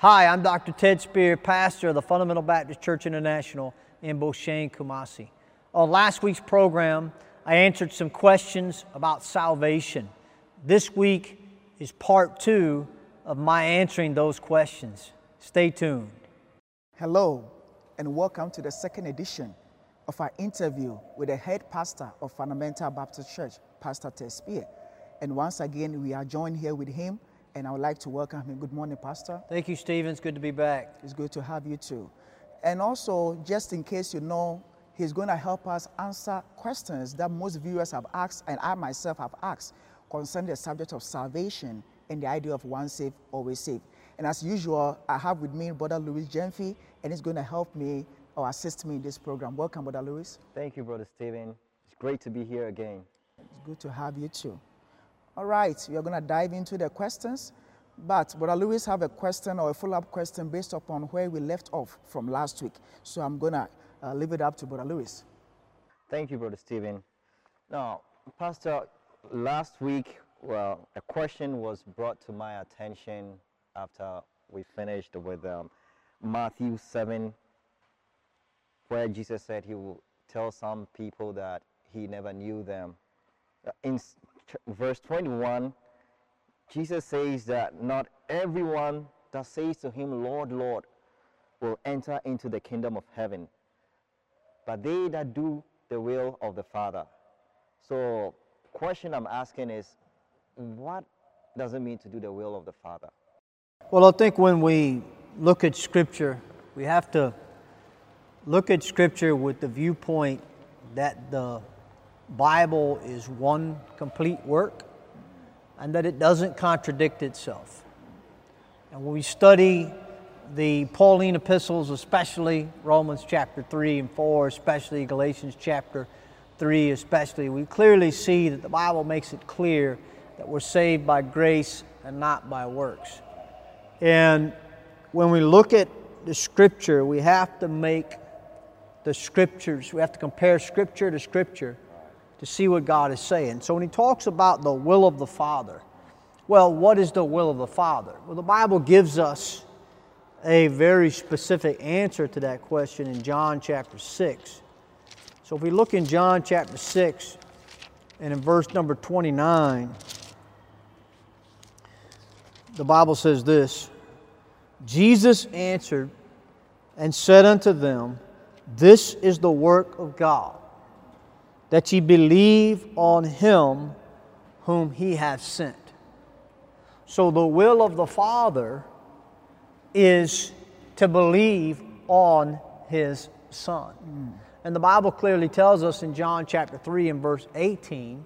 Hi, I'm Dr. Ted Spear, pastor of the Fundamental Baptist Church International in Beauchene, Kumasi. On last week's program, I answered some questions about salvation. This week is part two of my answering those questions. Stay tuned. Hello, and welcome to the second edition of our interview with the head pastor of Fundamental Baptist Church, Pastor Ted Spear. And once again, we are joined here with him and I would like to welcome him. Good morning, Pastor. Thank you, Stephen. It's good to be back. It's good to have you too. And also, just in case you know, he's going to help us answer questions that most viewers have asked, and I myself have asked, concerning the subject of salvation and the idea of once saved, always saved. And as usual, I have with me Brother Louis Jenfi, and he's going to help me or assist me in this program. Welcome, Brother Louis. Thank you, Brother Stephen. It's great to be here again. It's good to have you too. All right, we are going to dive into the questions. But Brother Lewis have a question or a follow-up question based upon where we left off from last week. So I'm going to uh, leave it up to Brother Lewis. Thank you, Brother Stephen. Now, Pastor, last week, well, a question was brought to my attention after we finished with um, Matthew 7, where Jesus said he will tell some people that he never knew them. Uh, in verse 21, Jesus says that not everyone that says to him, Lord, Lord, will enter into the kingdom of heaven, but they that do the will of the Father. So, question I'm asking is, what does it mean to do the will of the Father? Well, I think when we look at Scripture, we have to look at Scripture with the viewpoint that the Bible is one complete work and that it doesn't contradict itself. And when we study the Pauline epistles, especially Romans chapter 3 and 4, especially Galatians chapter 3, especially, we clearly see that the Bible makes it clear that we're saved by grace and not by works. And when we look at the Scripture, we have to make the Scriptures, we have to compare Scripture to Scripture to see what God is saying. So when he talks about the will of the Father, well, what is the will of the Father? Well, the Bible gives us a very specific answer to that question in John chapter 6. So if we look in John chapter 6 and in verse number 29, the Bible says this Jesus answered and said unto them, This is the work of God that ye believe on him whom he hath sent. So the will of the Father is to believe on his Son. Mm. And the Bible clearly tells us in John chapter 3 and verse 18,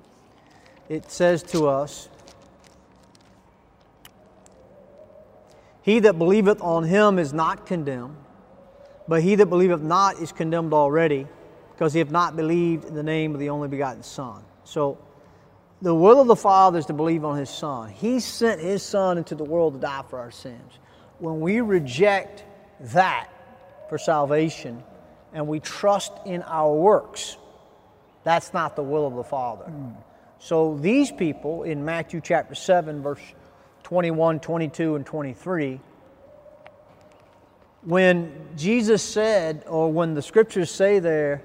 it says to us, He that believeth on him is not condemned, but he that believeth not is condemned already because he have not believed in the name of the only begotten Son. So, the will of the Father is to believe on his Son. He sent his Son into the world to die for our sins. When we reject that for salvation and we trust in our works, that's not the will of the Father. Mm. So, these people in Matthew chapter 7, verse 21, 22, and 23, when Jesus said, or when the scriptures say there,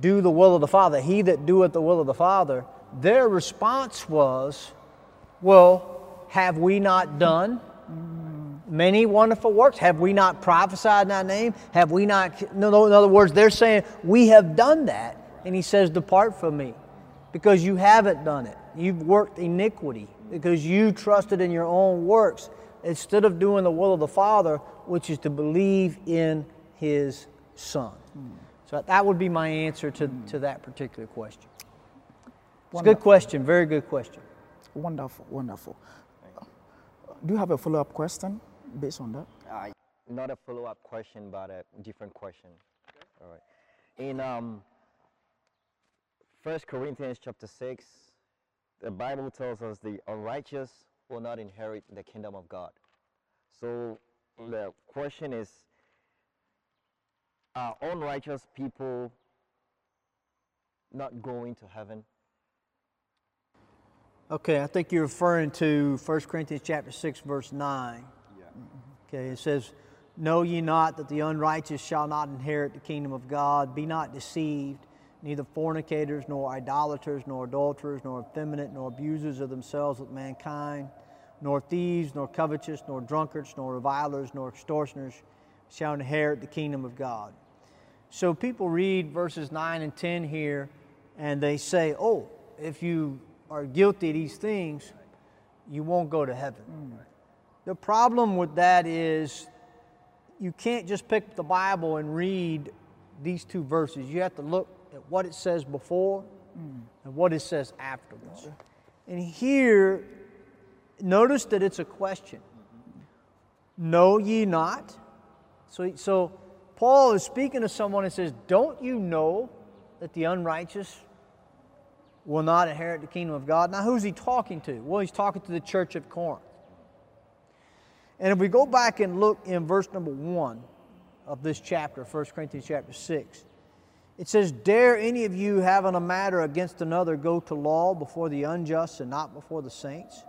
do the will of the Father, he that doeth the will of the Father, their response was, Well, have we not done many wonderful works? Have we not prophesied in thy name? Have we not? No, in other words, they're saying, We have done that. And he says, Depart from me, because you haven't done it. You've worked iniquity, because you trusted in your own works instead of doing the will of the Father, which is to believe in his Son. Hmm. So that would be my answer to, to that particular question. It's a good question, very good question. Wonderful, wonderful. Do you have a follow up question based on that? Uh, not a follow up question, but a different question. Okay. All right. In um, 1 Corinthians chapter 6, the Bible tells us the unrighteous will not inherit the kingdom of God. So the question is are unrighteous people not going to heaven? Okay, I think you're referring to 1 Corinthians chapter 6, verse 9. Yeah. Okay, it says, Know ye not that the unrighteous shall not inherit the kingdom of God? Be not deceived. Neither fornicators, nor idolaters, nor adulterers, nor effeminate, nor abusers of themselves with mankind, nor thieves, nor covetous, nor drunkards, nor revilers, nor extortioners shall inherit the kingdom of God. So people read verses 9 and 10 here, and they say, Oh, if you are guilty of these things, you won't go to heaven. Mm. The problem with that is you can't just pick the Bible and read these two verses. You have to look at what it says before mm. and what it says afterwards. And here, notice that it's a question. Know ye not? So, so Paul is speaking to someone and says, Don't you know that the unrighteous will not inherit the kingdom of God? Now, who's he talking to? Well, he's talking to the church of Corinth. And if we go back and look in verse number one of this chapter, 1 Corinthians chapter 6, it says, Dare any of you having a matter against another go to law before the unjust and not before the saints?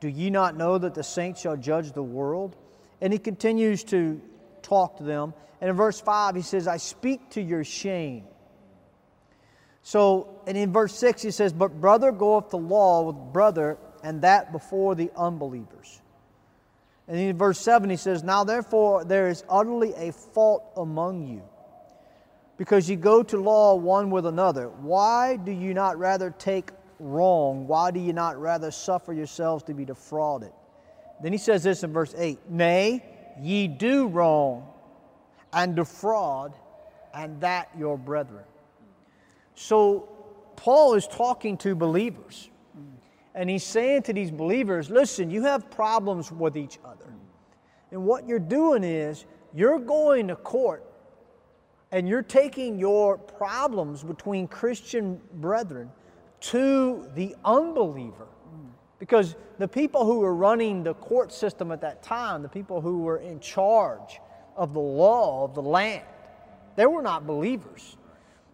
Do ye not know that the saints shall judge the world? And he continues to talk to them. And in verse 5, he says, I speak to your shame. So, and in verse 6, he says, But brother goeth to law with brother, and that before the unbelievers. And in verse 7, he says, Now therefore there is utterly a fault among you, because you go to law one with another. Why do you not rather take wrong? Why do you not rather suffer yourselves to be defrauded? Then he says this in verse 8 Nay, ye do wrong and defraud, and that your brethren. So Paul is talking to believers. And he's saying to these believers, listen, you have problems with each other. And what you're doing is you're going to court and you're taking your problems between Christian brethren to the unbeliever. Because the people who were running the court system at that time, the people who were in charge of the law of the land, they were not believers.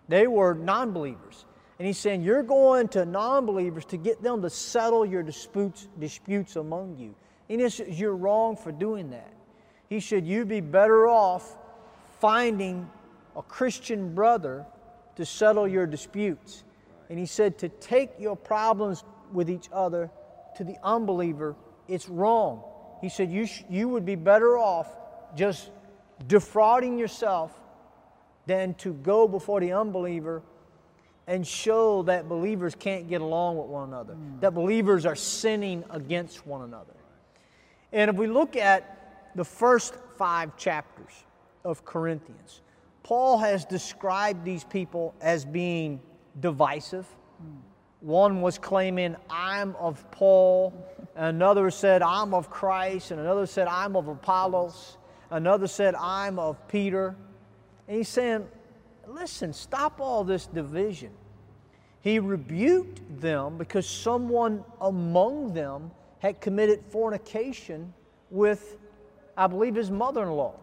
They were non believers. And he's saying, You're going to non believers to get them to settle your disputes, disputes among you. And he says, You're wrong for doing that. He said, You'd be better off finding a Christian brother to settle your disputes. And he said, To take your problems with each other to the unbeliever, it's wrong. He said, You, sh- you would be better off just defrauding yourself than to go before the unbeliever and show that believers can't get along with one another, mm. that believers are sinning against one another. And if we look at the first five chapters of Corinthians, Paul has described these people as being divisive. Mm. One was claiming, I'm of Paul. Another said, I'm of Christ. And another said, I'm of Apollos. Another said, I'm of Peter. And he's saying, listen, stop all this division. He rebuked them because someone among them had committed fornication with, I believe, his mother in law.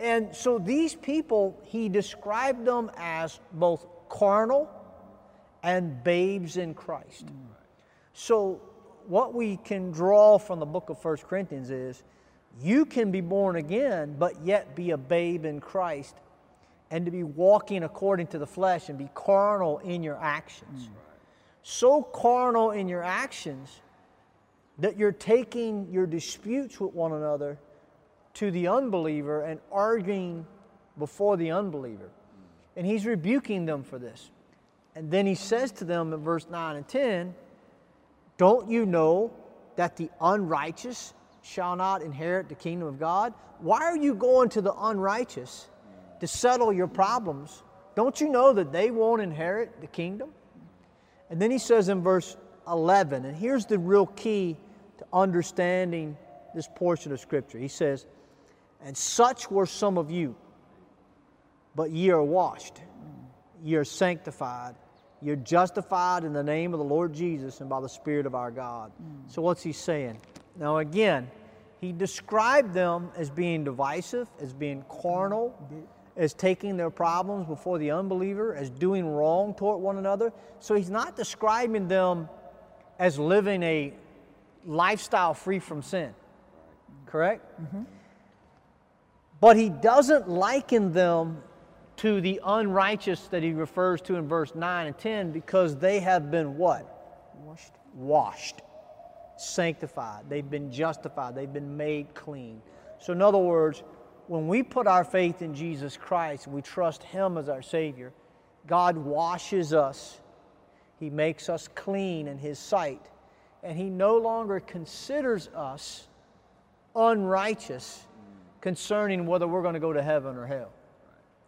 And so these people, he described them as both carnal and babes in Christ. So, what we can draw from the book of First Corinthians is you can be born again, but yet be a babe in Christ and to be walking according to the flesh and be carnal in your actions. Mm. So carnal in your actions that you're taking your disputes with one another to the unbeliever and arguing before the unbeliever. And he's rebuking them for this. And then he says to them in verse 9 and 10 Don't you know that the unrighteous shall not inherit the kingdom of God? Why are you going to the unrighteous to settle your problems, don't you know that they won't inherit the kingdom? And then he says in verse 11, and here's the real key to understanding this portion of Scripture. He says, And such were some of you, but ye are washed, ye are sanctified, you're justified in the name of the Lord Jesus and by the Spirit of our God. Mm. So, what's he saying? Now, again, he described them as being divisive, as being carnal, as taking their problems before the unbeliever, as doing wrong toward one another. So he's not describing them as living a lifestyle free from sin. correct? But he doesn't liken them to the unrighteous that he refers to in verse 9 and 10 because they have been what? Washed. Washed, sanctified, they've been justified, they've been made clean. So, in other words, when we put our faith in Jesus Christ, and we trust him as our Savior, God washes us, he makes us clean in his sight, and he no longer considers us unrighteous concerning whether we're going to go to heaven or hell.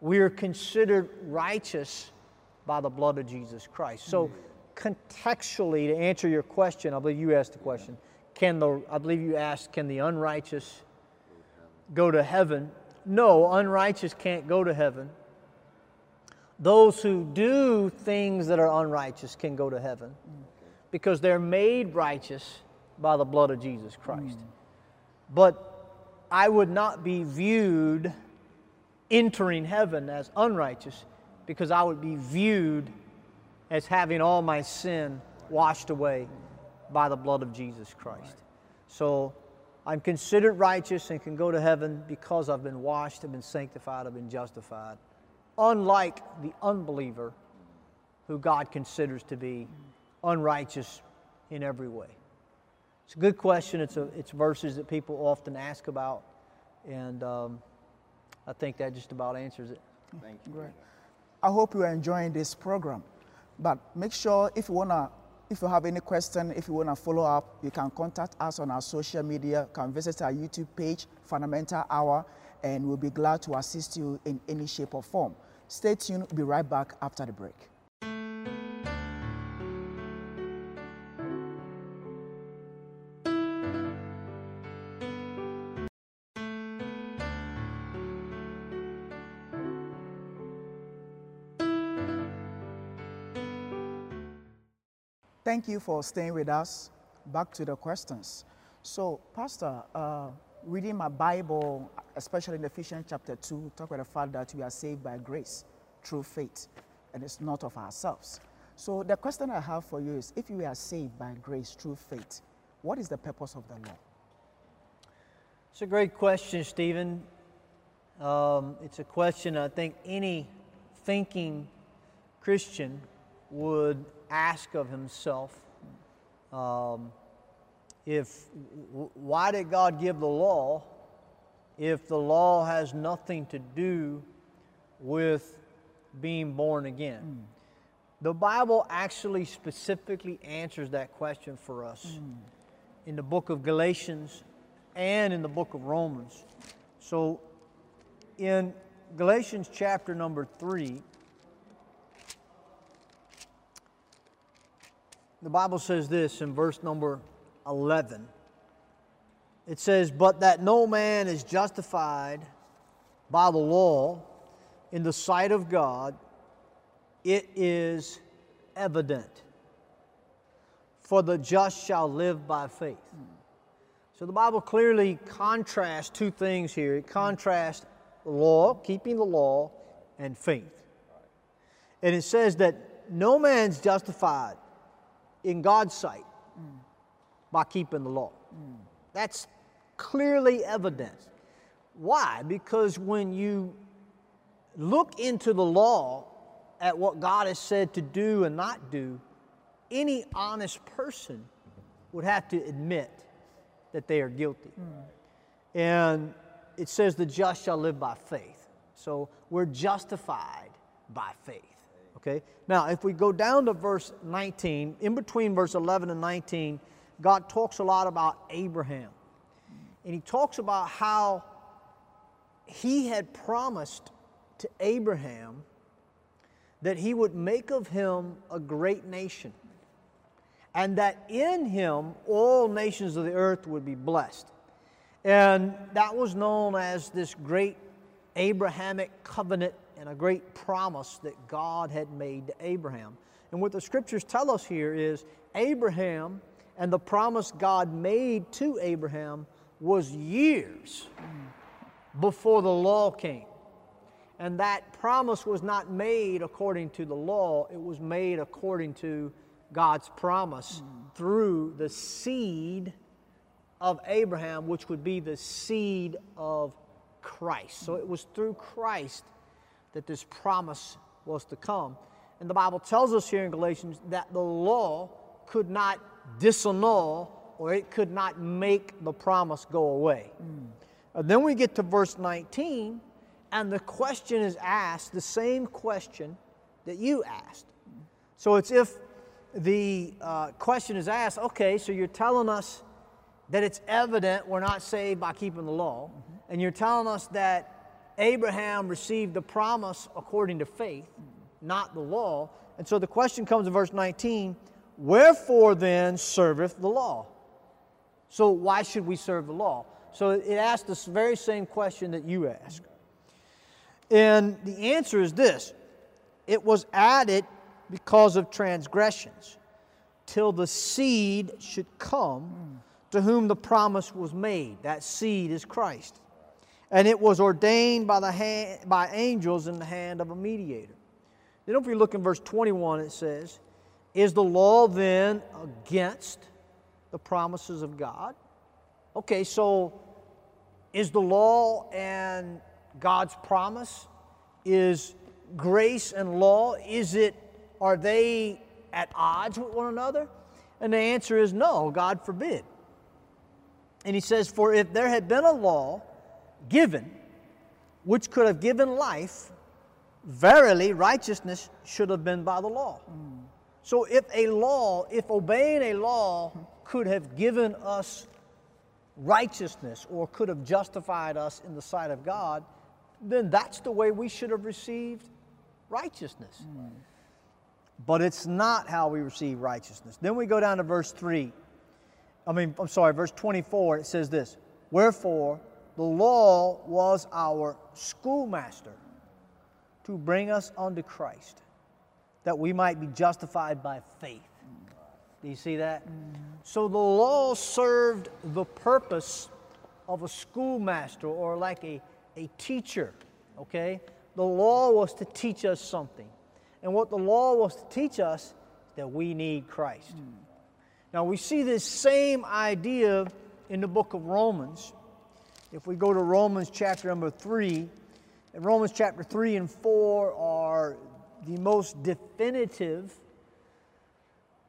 We are considered righteous by the blood of Jesus Christ. So, contextually, to answer your question, I believe you asked the question. Can the I believe you asked, can the unrighteous go to heaven? No, unrighteous can't go to heaven. Those who do things that are unrighteous can go to heaven because they're made righteous by the blood of Jesus Christ. Mm. But I would not be viewed entering heaven as unrighteous because I would be viewed as having all my sin washed away by the blood of Jesus Christ. So I'm considered righteous and can go to heaven because I've been washed, I've been sanctified, I've been justified. Unlike the unbeliever who God considers to be unrighteous in every way. It's a good question. It's, a, it's verses that people often ask about, and um, I think that just about answers it. Thank you. Great. I hope you are enjoying this program. But make sure if you wanna, if you have any question, if you wanna follow up, you can contact us on our social media. Can visit our YouTube page, Fundamental Hour, and we'll be glad to assist you in any shape or form. Stay tuned. We'll be right back after the break. Thank you for staying with us. Back to the questions. So, Pastor, uh, reading my Bible, especially in Ephesians chapter 2, talk about the fact that we are saved by grace through faith, and it's not of ourselves. So, the question I have for you is if you are saved by grace through faith, what is the purpose of the law? It's a great question, Stephen. Um, it's a question I think any thinking Christian would ask of himself. Um, if why did God give the law if the law has nothing to do with being born again? The Bible actually specifically answers that question for us in the book of Galatians and in the book of Romans. So in Galatians chapter number 3, the Bible says this in verse number 11. It says, But that no man is justified by the law in the sight of God, it is evident. For the just shall live by faith. So the Bible clearly contrasts two things here. It contrasts law, keeping the law, and faith. And it says that no man's justified in God's sight by keeping the law. That's clearly evident. Why? Because when you look into the law at what God has said to do and not do, any honest person would have to admit that they are guilty. And it says the just shall live by faith. So we're justified by faith. Okay? Now, if we go down to verse 19, in between verse 11 and 19, God talks a lot about Abraham. And he talks about how he had promised to Abraham that he would make of him a great nation and that in him all nations of the earth would be blessed. And that was known as this great Abrahamic covenant and a great promise that God had made to Abraham. And what the scriptures tell us here is Abraham and the promise God made to Abraham was years before the law came. And that promise was not made according to the law, it was made according to God's promise through the seed of Abraham, which would be the seed of Christ. So it was through Christ that this promise was to come. And the Bible tells us here in Galatians that the law could not disannul or it could not make the promise go away. Mm. And then we get to verse 19, and the question is asked, the same question that you asked. So it's if the uh, question is asked, okay, so you're telling us that it's evident we're not saved by keeping the law, mm-hmm. and you're telling us that Abraham received the promise according to faith, not the law. And so the question comes in verse 19 Wherefore then serveth the law? So why should we serve the law? So it asks this very same question that you ask. And the answer is this it was added because of transgressions, till the seed should come to whom the promise was made. That seed is Christ. And it was ordained by, the hand, by angels in the hand of a mediator. Then, if we look in verse 21, it says, Is the law then against the promises of God? Okay, so is the law and God's promise? Is grace and law, is it, are they at odds with one another? And the answer is no, God forbid. And he says, For if there had been a law given which could have given life, verily righteousness should have been by the law. Mm. So if a law, if obeying a law could have given us righteousness or could have justified us in the sight of God, then that's the way we should have received righteousness. Mm. But it's not how we receive righteousness. Then we go down to verse 3. I mean, I'm sorry, verse 24. It says this Wherefore, the law was our schoolmaster to bring us unto Christ, that we might be justified by faith. Do you see that? Mm-hmm. So the law served the purpose of a schoolmaster or like a, a teacher, okay? The law was to teach us something. And what the law was to teach us that we need Christ. Mm. Now we see this same idea in the book of Romans. If we go to Romans chapter number 3, and Romans chapter 3 and 4 are the most definitive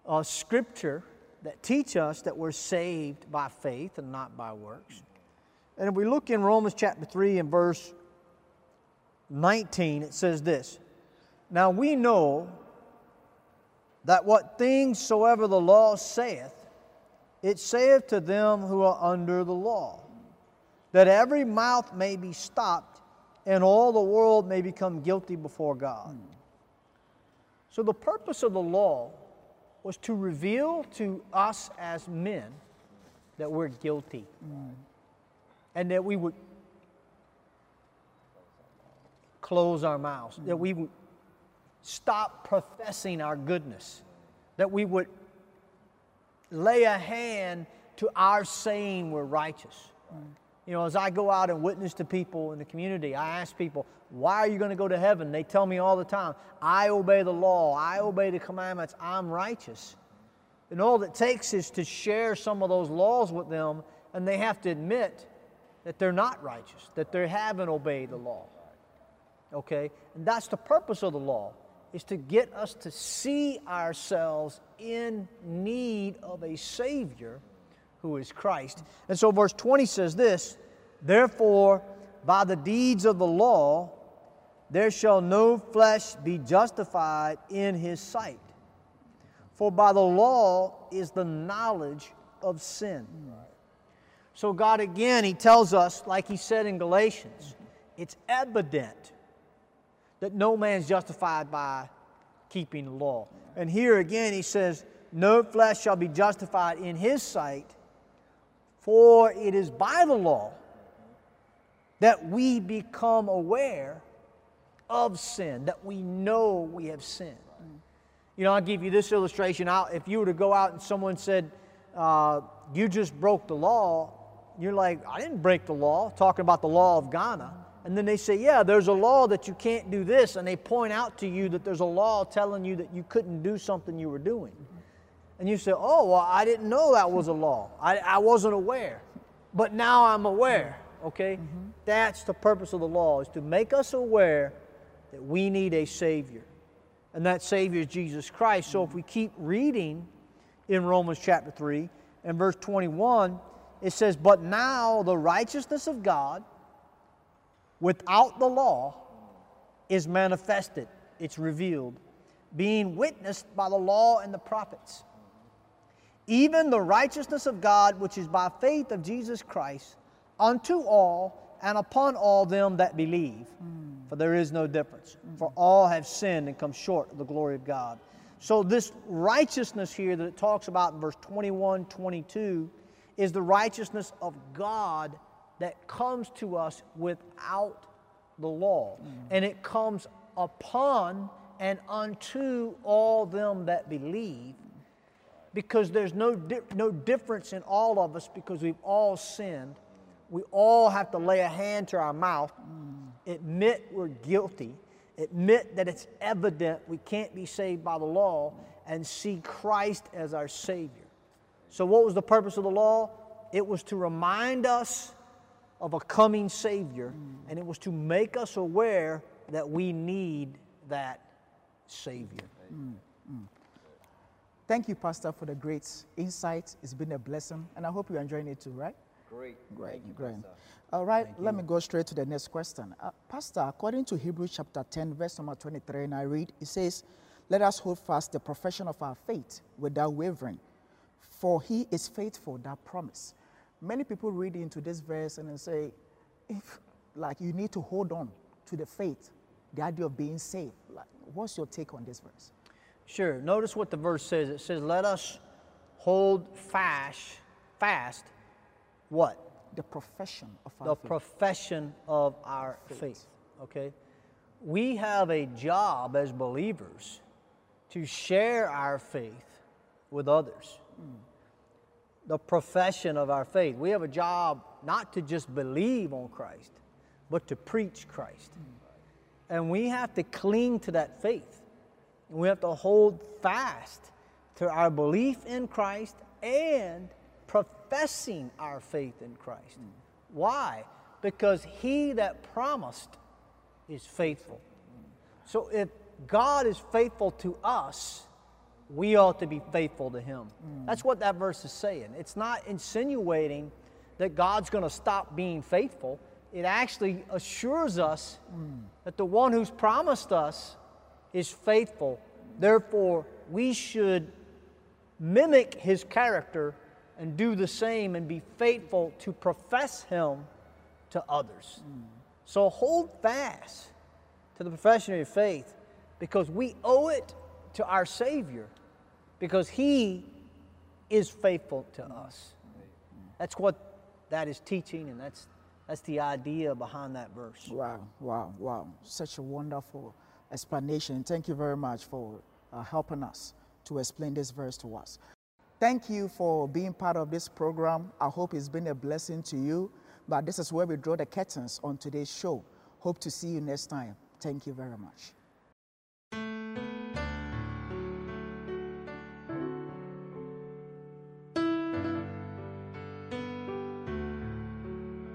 uh, scripture that teach us that we're saved by faith and not by works. And if we look in Romans chapter 3 and verse 19, it says this Now we know that what things soever the law saith, it saith to them who are under the law, that every mouth may be stopped and all the world may become guilty before God. So the purpose of the law was to reveal to us as men that we're guilty mm. and that we would close our mouths, that we would stop professing our goodness, that we would lay a hand to our saying we're righteous. Mm. You know, as I go out and witness to people in the community, I ask people, why are you going to go to heaven? They tell me all the time, I obey the law, I obey the commandments, I'm righteous. And all it takes is to share some of those laws with them, and they have to admit that they're not righteous, that they haven't obeyed the law. Okay? And that's the purpose of the law, is to get us to see ourselves in need of a Savior who is Christ. And so verse 20 says this Therefore, by the deeds of the law, there shall no flesh be justified in his sight. For by the law is the knowledge of sin. So, God again, He tells us, like He said in Galatians, it's evident that no man's justified by keeping the law. And here again, He says, No flesh shall be justified in His sight, for it is by the law that we become aware of sin, that we know we have sinned. You know, I'll give you this illustration. I'll, if you were to go out and someone said, uh, You just broke the law, you're like, I didn't break the law, talking about the law of Ghana. And then they say, Yeah, there's a law that you can't do this. And they point out to you that there's a law telling you that you couldn't do something you were doing. And you say, oh, well, I didn't know that was a law. I, I wasn't aware. But now I'm aware, okay? Mm-hmm. That's the purpose of the law, is to make us aware that we need a Savior. And that Savior is Jesus Christ. So if we keep reading in Romans chapter 3 and verse 21, it says, But now the righteousness of God without the law is manifested, it's revealed, being witnessed by the law and the prophets. Even the righteousness of God, which is by faith of Jesus Christ, unto all and upon all them that believe. Mm. For there is no difference. Mm. For all have sinned and come short of the glory of God. So, this righteousness here that it talks about in verse 21 22 is the righteousness of God that comes to us without the law. Mm. And it comes upon and unto all them that believe because there's no, di- no difference in all of us because we've all sinned. We all have to lay a hand to our mouth, mm. admit we're guilty, admit that it's evident we can't be saved by the law, and see Christ as our Savior. So, what was the purpose of the law? It was to remind us of a coming Savior, mm. and it was to make us aware that we need that Savior. Mm. Mm. Thank you, Pastor, for the great insight. It's been a blessing, and I hope you're enjoying it too, right? Great. Great, you, great. All right, Thank let you. me go straight to the next question. Uh, Pastor, according to Hebrews chapter 10, verse number 23, and I read, it says, Let us hold fast the profession of our faith without wavering, for he is faithful that promise. Many people read into this verse and they say, if like you need to hold on to the faith, the idea of being saved. Like, what's your take on this verse? Sure. Notice what the verse says. It says, "Let us hold fast, fast, what? The profession of our the faith. profession of our faith. faith. Okay. We have a job as believers to share our faith with others. Mm. The profession of our faith. We have a job not to just believe on Christ, but to preach Christ. Mm. And we have to cling to that faith. We have to hold fast to our belief in Christ and professing our faith in Christ. Mm. Why? Because he that promised is faithful. So if God is faithful to us, we ought to be faithful to him. Mm. That's what that verse is saying. It's not insinuating that God's going to stop being faithful. It actually assures us that the one who's promised us is faithful. Therefore, we should mimic his character and do the same and be faithful to profess him to others. Mm. So hold fast to the profession of your faith because we owe it to our Savior because he is faithful to us. That's what that is teaching, and that's, that's the idea behind that verse. Wow, wow, wow. Such a wonderful explanation. Thank you very much for uh, helping us to explain this verse to us. Thank you for being part of this program. I hope it's been a blessing to you. But this is where we draw the curtains on today's show. Hope to see you next time. Thank you very much.